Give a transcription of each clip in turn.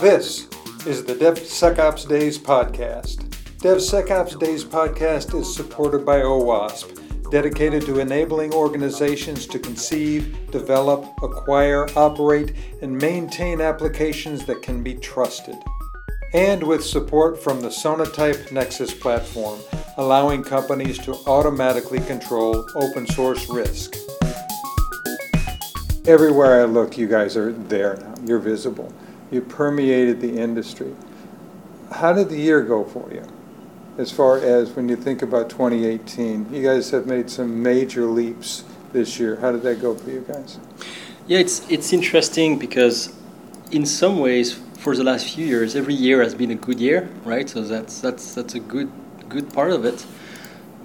This is the DevSecOps Days podcast. DevSecOps Days podcast is supported by OWASP, dedicated to enabling organizations to conceive, develop, acquire, operate, and maintain applications that can be trusted. And with support from the Sonatype Nexus platform, allowing companies to automatically control open source risk. Everywhere I look, you guys are there now. You're visible. You permeated the industry. How did the year go for you? As far as when you think about 2018, you guys have made some major leaps this year. How did that go for you guys? Yeah, it's it's interesting because in some ways, for the last few years, every year has been a good year, right? So that's that's that's a good good part of it.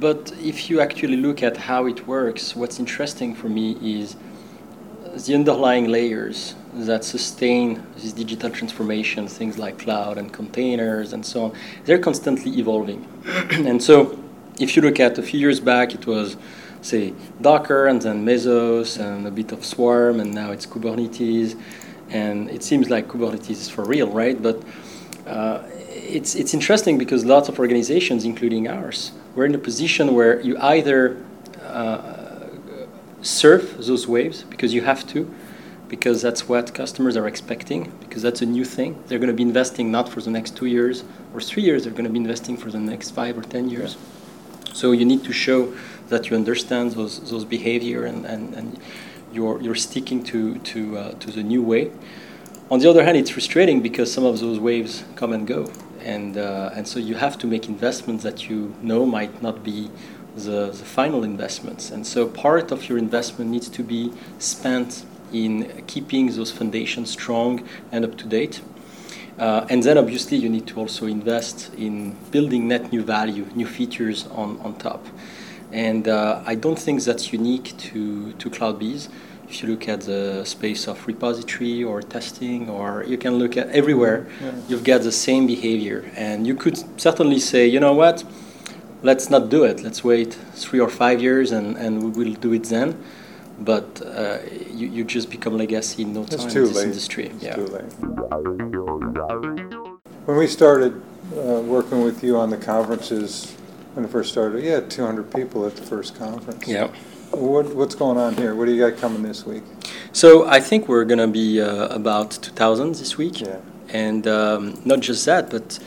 But if you actually look at how it works, what's interesting for me is the underlying layers that sustain this digital transformation, things like cloud and containers and so on, they're constantly evolving. and so, if you look at a few years back, it was, say, Docker and then Mesos and a bit of Swarm, and now it's Kubernetes. And it seems like Kubernetes is for real, right? But uh, it's, it's interesting because lots of organizations, including ours, were in a position where you either uh, surf those waves because you have to, because that's what customers are expecting, because that's a new thing. They're going to be investing not for the next two years or three years, they're going to be investing for the next five or ten years. So you need to show that you understand those, those behavior and, and, and you're, you're sticking to, to, uh, to the new way. On the other hand, it's frustrating because some of those waves come and go. And, uh, and so you have to make investments that you know might not be the, the final investments. And so part of your investment needs to be spent in keeping those foundations strong and up to date. Uh, and then obviously you need to also invest in building net new value, new features on, on top. And uh, I don't think that's unique to, to CloudBees. If you look at the space of repository or testing, or you can look at everywhere, yeah. you've got the same behavior. And you could certainly say, you know what, let's not do it. Let's wait three or five years and, and we will do it then. But uh, you, you just become legacy in no time it's too in this late. industry. It's yeah. too late. When we started uh, working with you on the conferences, when it first started, you had 200 people at the first conference. Yeah. What, what's going on here? What do you got coming this week? So I think we're going to be uh, about 2,000 this week. Yeah. And um, not just that, but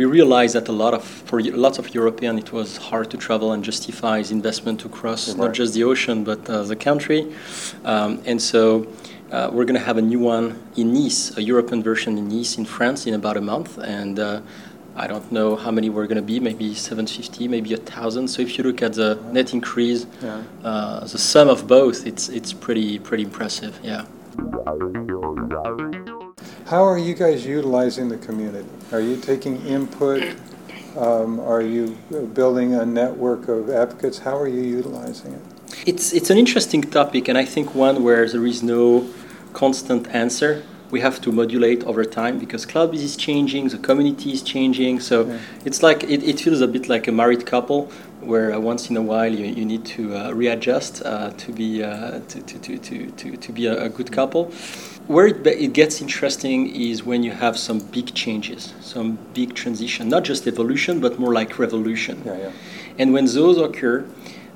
we realized that a lot of for lots of European it was hard to travel and justify investment to cross Right. not just the ocean but uh, the country, um, and so. Uh, we're going to have a new one in Nice, a European version in Nice in France in about a month, and uh, I don't know how many we're going to be, maybe 750, maybe a thousand. So if you look at the net increase, Yeah. uh, the sum of both, it's it's pretty pretty impressive. Yeah. How are you guys utilizing the community? Are you taking input? Um, are you building a network of advocates? How are you utilizing it? It's it's an interesting topic, and I think one where there is no constant answer. We have to modulate over time because CloudBees is changing, the community is changing. So Yeah. it's like it, it feels a bit like a married couple, where uh, once in a while you, you need to uh, readjust uh, to be uh, to, to, to, to, to, to be a, a good couple. Where it, it gets interesting is when you have some big changes, some big transition, not just evolution, but more like revolution. Yeah, yeah. And when those occur,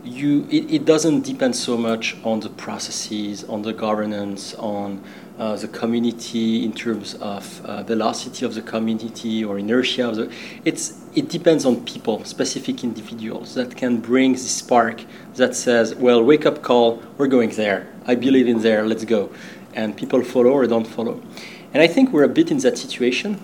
you it, it doesn't depend so much on the processes, on the governance, on uh, the community in terms of uh, velocity of the community or inertia of the. It's it depends on people, specific individuals that can bring the spark that says, "Well, wake up call, we're going there. I believe in there. Let's go," and people follow or don't follow. And I think we're a bit in that situation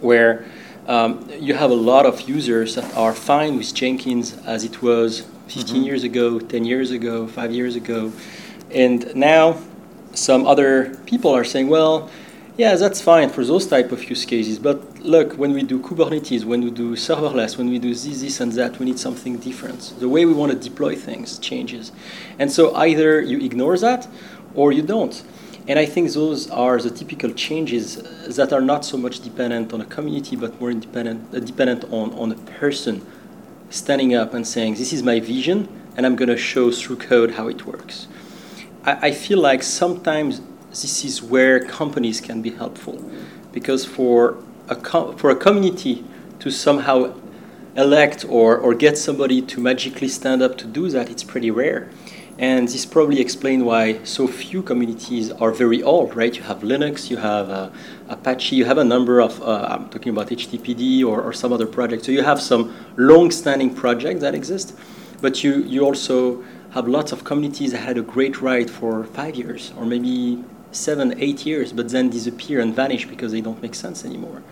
where um, you have a lot of users that are fine with Jenkins as it was 15 Mhm. years ago, 10 years ago, five years ago. And now some other people are saying, well, yeah, that's fine for those type of use cases. But look, when we do Kubernetes, when we do serverless, when we do this, this, and that, we need something different. The way we want to deploy things changes. And so either you ignore that or you don't. And I think those are the typical changes that are not so much dependent on a community, but more independent, uh, dependent on, on a person standing up and saying, This is my vision, and I'm going to show through code how it works. I, I feel like sometimes this is where companies can be helpful, because for a com- for a community to somehow elect or, or get somebody to magically stand up to do that, it's pretty rare. And this probably explains why so few communities are very old, right? You have Linux, you have uh, Apache, you have a number of, uh, I'm talking about HTTPD or, or some other project. So you have some long standing projects that exist, but you, you also have lots of communities that had a great ride for five years or maybe seven, eight years, but then disappear and vanish because they don't make sense anymore.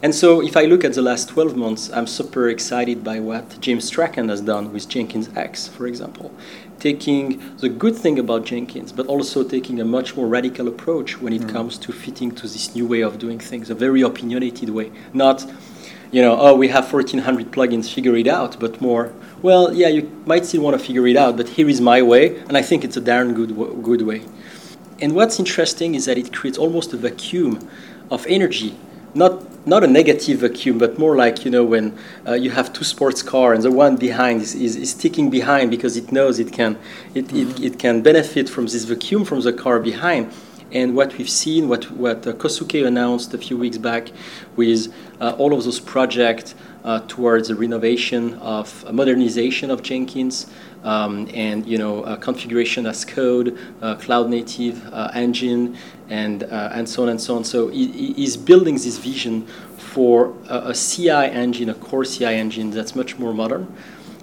And so, if I look at the last 12 months, I'm super excited by what James Strachan has done with Jenkins X, for example. Taking the good thing about Jenkins, but also taking a much more radical approach when it mm. comes to fitting to this new way of doing things, a very opinionated way. Not, you know, oh, we have 1,400 plugins, figure it out, but more, well, yeah, you might still want to figure it out, but here is my way, and I think it's a darn good, good way. And what's interesting is that it creates almost a vacuum of energy, not not a negative vacuum, but more like you know when uh, you have two sports cars and the one behind is, is, is sticking behind because it knows it can it, mm-hmm. it, it can benefit from this vacuum from the car behind. And what we've seen, what what uh, Kohsuke announced a few weeks back, with uh, all of those projects uh, towards the renovation of modernization of Jenkins, um, and you know uh, configuration as code, uh, cloud native uh, engine, and uh, and so on and so on. So he, he's building this vision for a, a, CI engine, a core CI engine that's much more modern.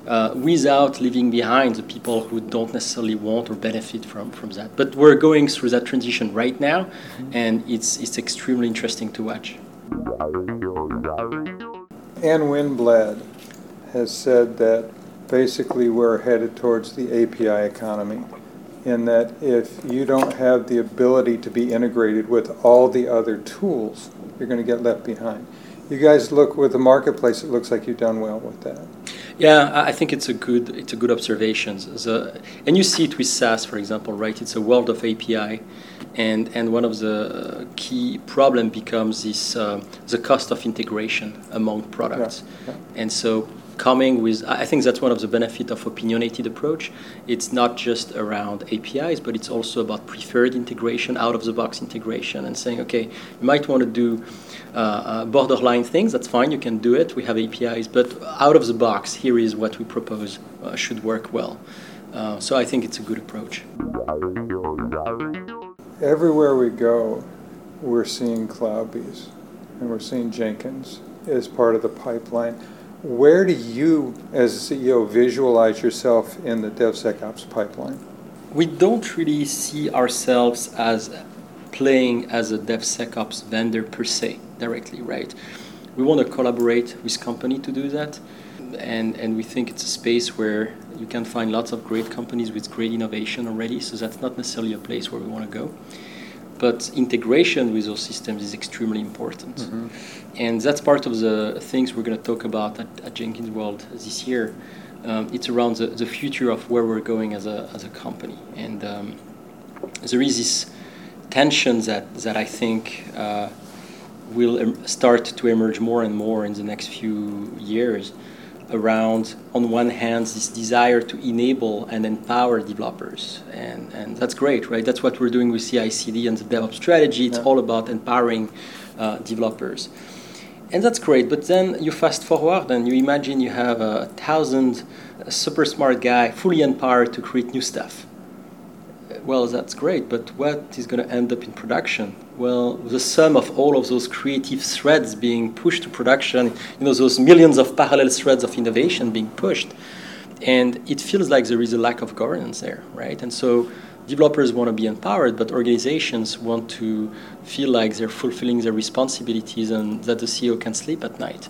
Uh, without leaving behind the people who don't necessarily want or benefit from, from that. But we're going through that transition right now, mm-hmm. and it's, it's extremely interesting to watch. Ann Winblad has said that basically we're headed towards the API economy in that if you don't have the ability to be integrated with all the other tools, you're going to get left behind. You guys look with the marketplace; it looks like you've done well with that. Yeah, I think it's a good it's a good observation. The, and you see it with SaaS, for example, right? It's a world of API, and and one of the key problem becomes this uh, the cost of integration among products, yeah, yeah. and so coming with i think that's one of the benefits of opinionated approach. It's not just around apis but it's also about preferred integration out of the box integration and saying okay you might want to do uh, uh, borderline things that's fine you can do it we have apis but out of the box here is what we propose uh, should work well. Uh, so i think it's a good approach. Everywhere we go we're seeing cloudbees and we're seeing jenkins as part of the pipeline where do you, as a CEO, visualize yourself in the DevSecOps pipeline? We don't really see ourselves as playing as a DevSecOps vendor per se directly, right? We want to collaborate with company to do that, and and we think it's a space where you can find lots of great companies with great innovation already. So that's not necessarily a place where we want to go but integration with those systems is extremely important. Mm-hmm. And that's part of the things we're going to talk about at, at Jenkins World this year. Um, it's around the, the future of where we're going as a, as a company. And um, there is this tension that, that I think uh, will em- start to emerge more and more in the next few years around, on one hand, this desire to enable and empower developers. And, and that's great, right? That's what we're doing with CI CD and the DevOps strategy. It's yeah. all about empowering uh, developers. And that's great, but then you fast forward and you imagine you have a thousand super smart guy fully empowered to create new stuff well, that's great, but what is going to end up in production? Well, the sum of all of those creative threads being pushed to production, you know, those millions of parallel threads of innovation being pushed, and it feels like there is a lack of governance there, right? And so developers want to be empowered, but organizations want to feel like they're fulfilling their responsibilities and that the CEO can sleep at night.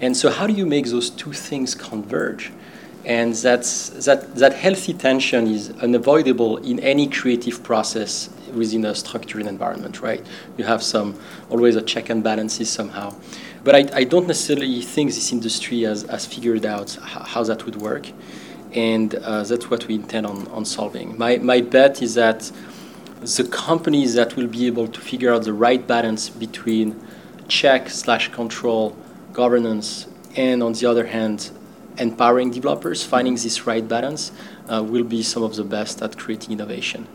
And so, how do you make those two things converge? And that's, that, that healthy tension is unavoidable in any creative process within a structured environment, right? You have some always a check and balances somehow. But I, I don't necessarily think this industry has, has figured out how, that would work, and uh, that's what we intend on, on solving. My, my bet is that the companies that will be able to figure out the right balance between check slash control governance and on the other hand empowering developers, finding this right balance, uh, will be some of the best at creating innovation.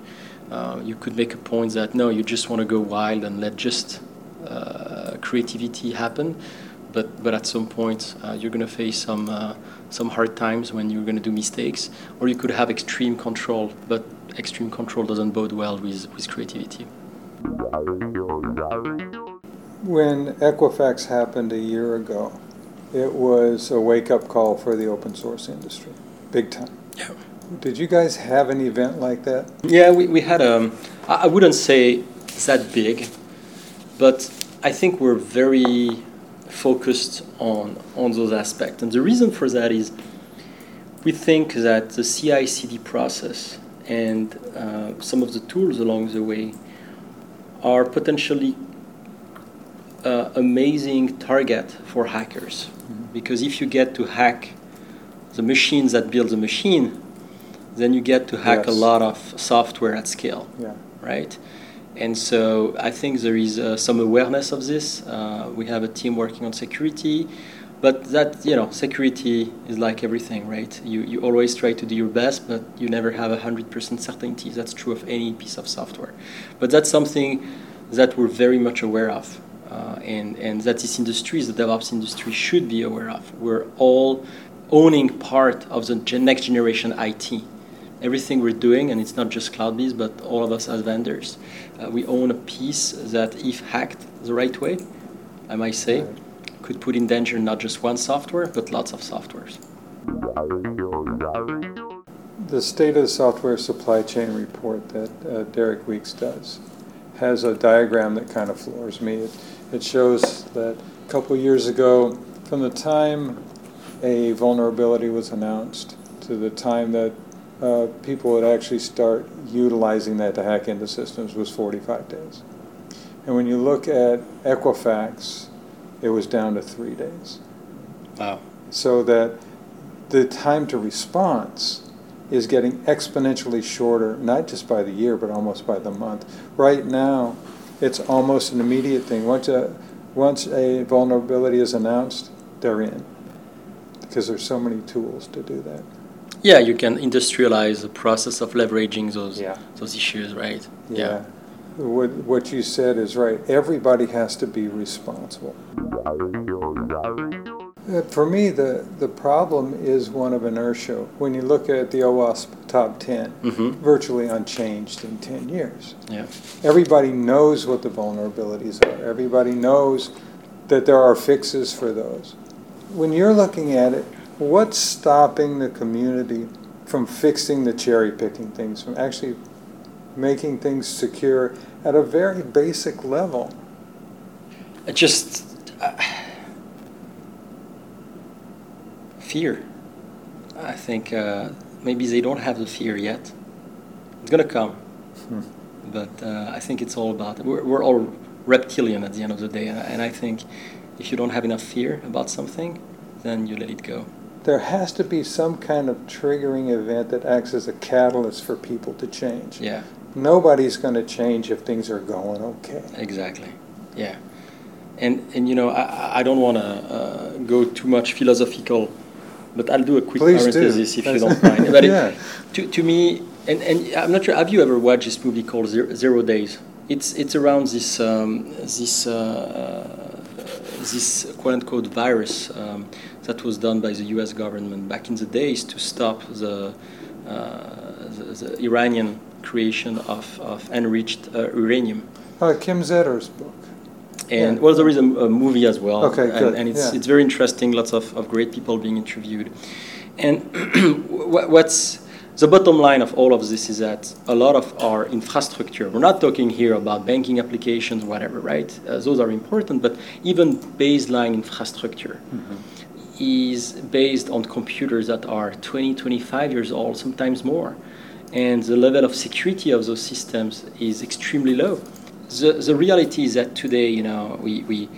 Uh, you could make a point that no, you just want to go wild and let just uh, creativity happen, but but at some point uh, you're going to face some uh, some hard times when you're going to do mistakes, or you could have extreme control, but extreme control doesn't bode well with with creativity. When Equifax happened a year ago, it was a wake up call for the open source industry, big time. Yeah. Did you guys have an event like that? Yeah, we, we had a. Um, wouldn't say that big, but I think we're very focused on on those aspects. And the reason for that is we think that the CI/CD process and uh, some of the tools along the way are potentially uh, amazing target for hackers mm-hmm. because if you get to hack the machines that build the machine then you get to hack yes. a lot of software at scale yeah. right and so i think there is uh, some awareness of this uh, we have a team working on security but that you know security is like everything right you, you always try to do your best but you never have a 100% certainty that's true of any piece of software but that's something that we're very much aware of uh, and, and that this industry, the DevOps industry, should be aware of. We're all owning part of the next generation IT. Everything we're doing, and it's not just CloudBees, but all of us as vendors, uh, we own a piece that, if hacked the right way, I might say, could put in danger not just one software, but lots of softwares. The State of the Software Supply Chain report that uh, Derek Weeks does has a diagram that kind of floors me. It, it shows that a couple years ago, from the time a vulnerability was announced to the time that uh, people would actually start utilizing that to hack into systems was 45 days. And when you look at Equifax, it was down to three days. Wow. So that the time to response is getting exponentially shorter, not just by the year, but almost by the month. Right now, it's almost an immediate thing. Once a, once a vulnerability is announced, they're in because there's so many tools to do that. Yeah, you can industrialize the process of leveraging those yeah. those issues, right? Yeah. yeah. What what you said is right. Everybody has to be responsible. Uh, for me, the, the problem is one of inertia. When you look at the OWASP top 10, mm-hmm. virtually unchanged in 10 years. Yeah. Everybody knows what the vulnerabilities are, everybody knows that there are fixes for those. When you're looking at it, what's stopping the community from fixing the cherry picking things, from actually making things secure at a very basic level? It just. Uh, fear. I think uh, maybe they don't have the fear yet. It's gonna come, hmm. but uh, I think it's all about we're, we're all reptilian at the end of the day, and I think if you don't have enough fear about something, then you let it go. There has to be some kind of triggering event that acts as a catalyst for people to change. Yeah. Nobody's going to change if things are going okay. Exactly. Yeah. And and you know I, I don't want to uh, go too much philosophical but I'll do a quick Please parenthesis do. if you don't mind. But yeah. it, to, to me, and, and I'm not sure, have you ever watched this movie called Zero, Zero Days? It's, it's around this, um, this, uh, this quote unquote virus um, that was done by the US government back in the days to stop the, uh, the, the, Iranian creation of, of enriched uh, uranium. Uh, Kim Zetter's book. And yeah. well, there is a, a movie as well. Okay, and, good. and it's yeah. it's very interesting. Lots of, of great people being interviewed. And what's the bottom line of all of this is that a lot of our infrastructure, we're not talking here about banking applications, whatever, right? Uh, those are important, but even baseline infrastructure mm-hmm. is based on computers that are 20, 25 years old, sometimes more. And the level of security of those systems is extremely low the, the reality is that today, you know, we, we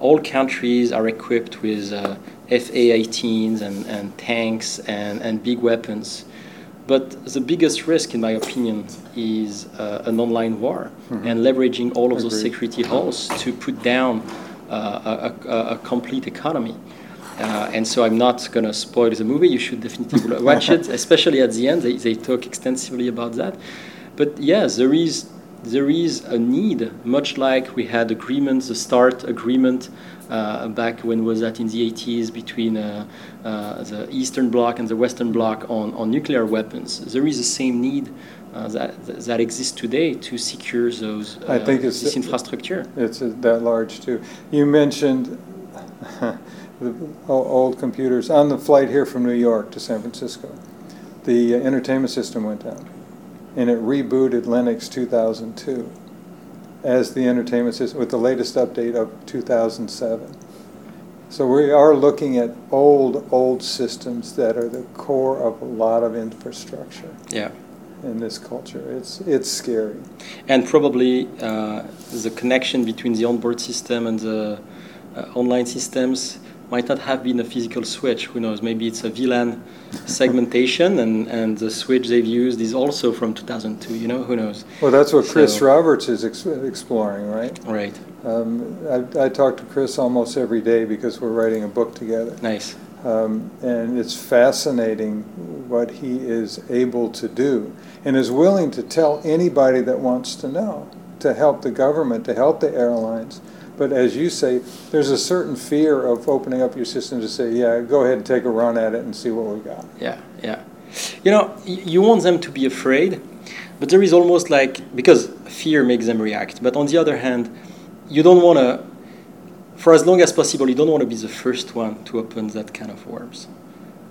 all countries are equipped with uh, FA-18s and, and tanks and, and big weapons. But the biggest risk, in my opinion, is uh, an online war mm-hmm. and leveraging all of Agreed. those security holes to put down uh, a, a, a, complete economy. Uh, and so I'm not going to spoil the movie. You should definitely watch it, especially at the end. They, they talk extensively about that. But yes, there is there is a need, much like we had agreements, the START agreement uh, back when was that in the 80s between uh, uh, the Eastern Bloc and the Western Bloc on, on nuclear weapons. There is the same need uh, that, that exists today to secure those I think it's, this infrastructure. It's that large too. You mentioned the old computers on the flight here from New York to San Francisco. The entertainment system went down and it rebooted Linux 2002 as the entertainment system with the latest update of 2007. So we are looking at old, old systems that are the core of a lot of infrastructure. Yeah. In this culture, it's it's scary. And probably uh, the connection between the onboard system and the uh, online systems might not have been a physical switch. Who knows? Maybe it's a VLAN segmentation, and, and the switch they've used is also from 2002. You know, who knows? Well, that's what Chris so, Roberts is ex- exploring, right? Right. Um, I, I, talk to Chris almost every day because we're writing a book together. Nice. Um, and it's fascinating what he is able to do and is willing to tell anybody that wants to know to help the government, to help the airlines but as you say, there's a certain fear of opening up your system to say, yeah, go ahead and take a run at it and see what we got. Yeah, yeah. You know, you want them to be afraid, but there is almost like, because fear makes them react. But on the other hand, you don't want to, for as long as possible, you don't want to be the first one to open that kind of worms.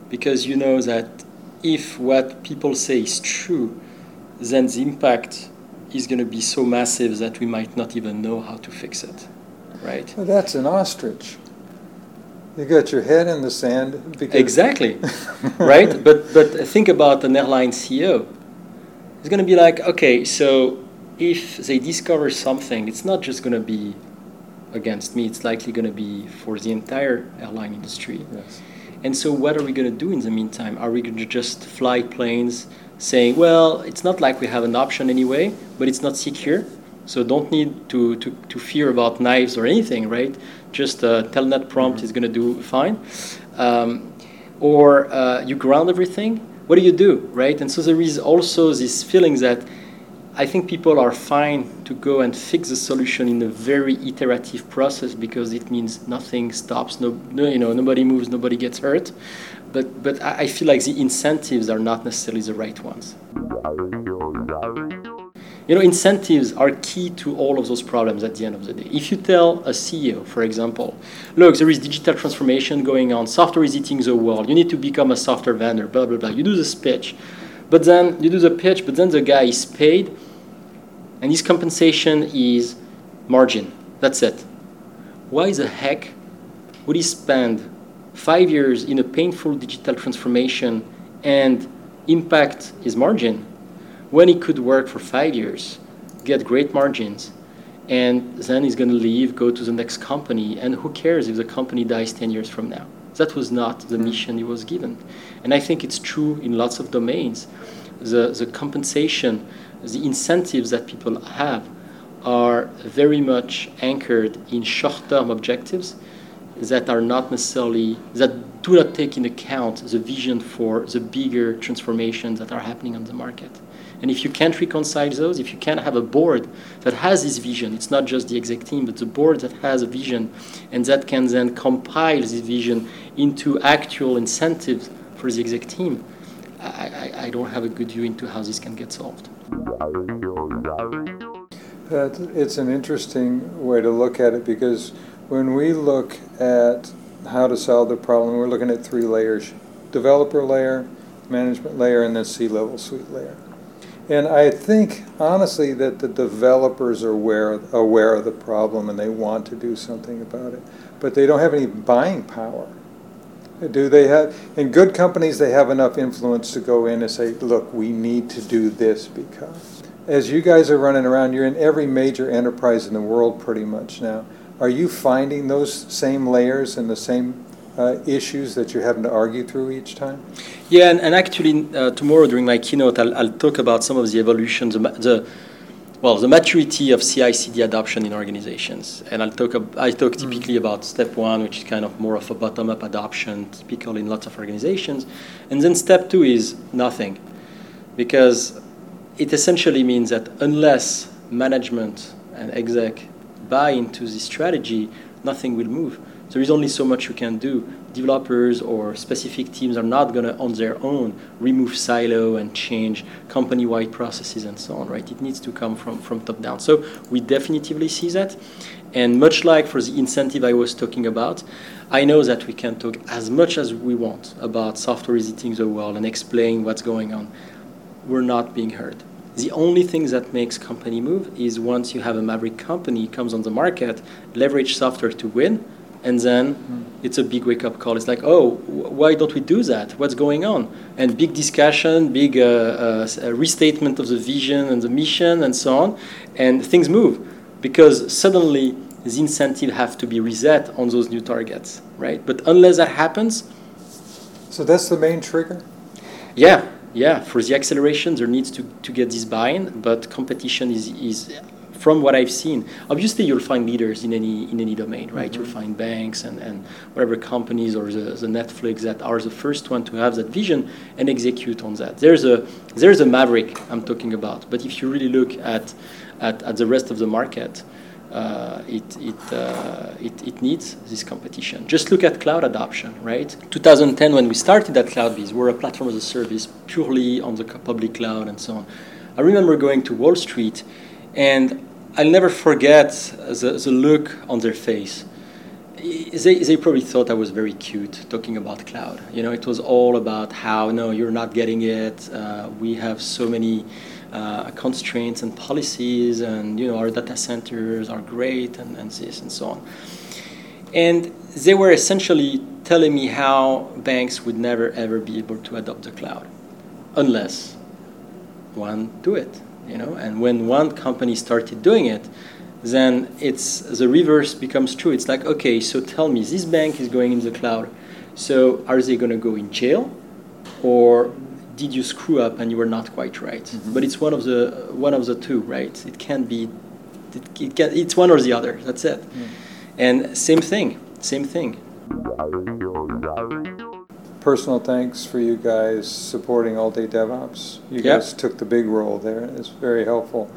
Because you know that if what people say is true, then the impact is going to be so massive that we might not even know how to fix it right? Well, that's an ostrich. You got your head in the sand. exactly, right? But but think about an airline CEO. It's going to be like, okay, so if they discover something, it's not just going to be against me. It's likely going to be for the entire airline industry. Yes. And so, what are we going to do in the meantime? Are we going to just fly planes saying, well, it's not like we have an option anyway, but it's not secure? So don't need to, to, to fear about knives or anything, right? Just uh, telnet prompt mm-hmm. is going to do fine. Um, or uh, you ground everything. What do you do, right? And so there is also this feeling that I think people are fine to go and fix the solution in a very iterative process because it means nothing stops, no, no you know, nobody moves, nobody gets hurt. But, but I feel like the incentives are not necessarily the right ones. You know, incentives are key to all of those problems at the end of the day. If you tell a CEO, for example, look, there is digital transformation going on, software is eating the world, you need to become a software vendor, blah, blah, blah. You do this pitch, but then you do the pitch, but then the guy is paid and his compensation is margin. That's it. Why the heck would he spend five years in a painful digital transformation and impact his margin when he could work for five years, get great margins, and then he's going to leave, go to the next company, and who cares if the company dies 10 years from now? That was not the mm. mission he was given. And I think it's true in lots of domains. The, the compensation, the incentives that people have are very much anchored in short term objectives that are not necessarily, that do not take into account the vision for the bigger transformations that are happening on the market. And if you can't reconcile those, if you can't have a board that has this vision, it's not just the exec team, but the board that has a vision and that can then compile this vision into actual incentives for the exec team, I, I, I don't have a good view into how this can get solved. it's an interesting way to look at it because when we look at how to solve the problem, we're looking at three layers developer layer, management layer, and then C level suite layer. And I think honestly that the developers are aware aware of the problem and they want to do something about it, but they don't have any buying power. Do they have in good companies they have enough influence to go in and say, look, we need to do this because as you guys are running around, you're in every major enterprise in the world pretty much now. Are you finding those same layers and the same uh, issues that you're having to argue through each time? Yeah, and, and actually, uh, tomorrow during my keynote, I'll, I'll, talk about some of the evolutions. The, well, the maturity of CI/CD adoption in organizations, and I'll talk. I talk mm. typically about step one, which is kind of more of a bottom-up adoption, typical in lots of organizations, and then step two is nothing, because it essentially means that unless management and exec buy into this strategy, nothing will move. There is only so much you can do developers or specific teams are not going to, on their own, remove silo and change company-wide processes and so on, right? It needs to come from, from top down. So we definitively see that. And much like for the incentive I was talking about, I know that we can talk as much as we want about software is eating the world and explain what's going on. We're not being heard. The only thing that makes company move is once you have a maverick company comes on the market, leverage software to win, and then mm. it's a big wake up call. It's like, oh, why don't we do that? What's going on? And big discussion, big uh, uh, restatement of the vision and the mission, and so on, and things move because suddenly the incentive have to be reset on those new targets, right? But unless that happens, so that's the main trigger. Yeah, yeah. For the acceleration, there needs to, to get this buy-in, but competition is is from what I've seen, obviously you'll find leaders in any in any domain, right? Mm-hmm. You'll find banks and, and whatever companies or the, the Netflix that are the first one to have that vision and execute on that. There's a there's a maverick I'm talking about. But if you really look at at, at the rest of the market, uh, it, it, uh, it, it, needs this competition. Just look at cloud adoption, right? 2010, when we started at CloudBees, we're a platform as a service purely on the public cloud and so on. I remember going to Wall Street, and I'll never forget the, the look on their face. They, they probably thought I was very cute talking about cloud. You know, it was all about how, no, you're not getting it. Uh, we have so many uh, constraints and policies, and, you know, our data centers are great, and, and this and so on. And they were essentially telling me how banks would never ever be able to adopt the cloud unless one do it you know and when one company started doing it then it's the reverse becomes true. It's like okay so tell me this bank is going in the cloud. So are they going to go in jail? Or did you screw up and you were not quite right? Mm-hmm. but it's one of the one of the two right? It can't be it, it can, it's one or the other. That's it. Mm. and same thing same thing personal thanks for you guys supporting All Day DevOps. You yep. guys took the big role there. It's very helpful.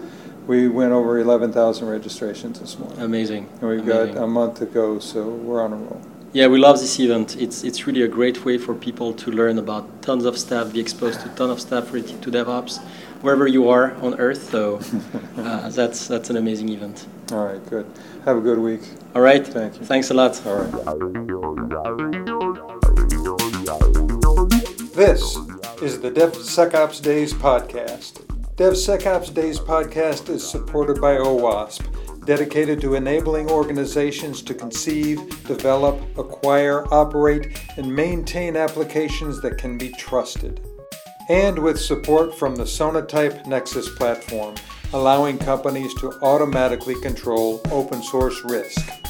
We went over 11,000 registrations this morning. Amazing. And we've Amazing. got a month to go, so we're on a roll. Yeah, we love this event. It's it's really a great way for people to learn about tons of stuff, be exposed to tons of stuff related to DevOps, wherever you are on Earth. So uh, that's that's an amazing event. All right, good. Have a good week. All right. Thank you. Thanks a lot. All right. This is the DevSecOps Days podcast. DevSecOps Days podcast is supported by OWASP, dedicated to enabling organizations to conceive, develop, acquire, operate, and maintain applications that can be trusted. And with support from the Sonatype Nexus platform, allowing companies to automatically control open source risk.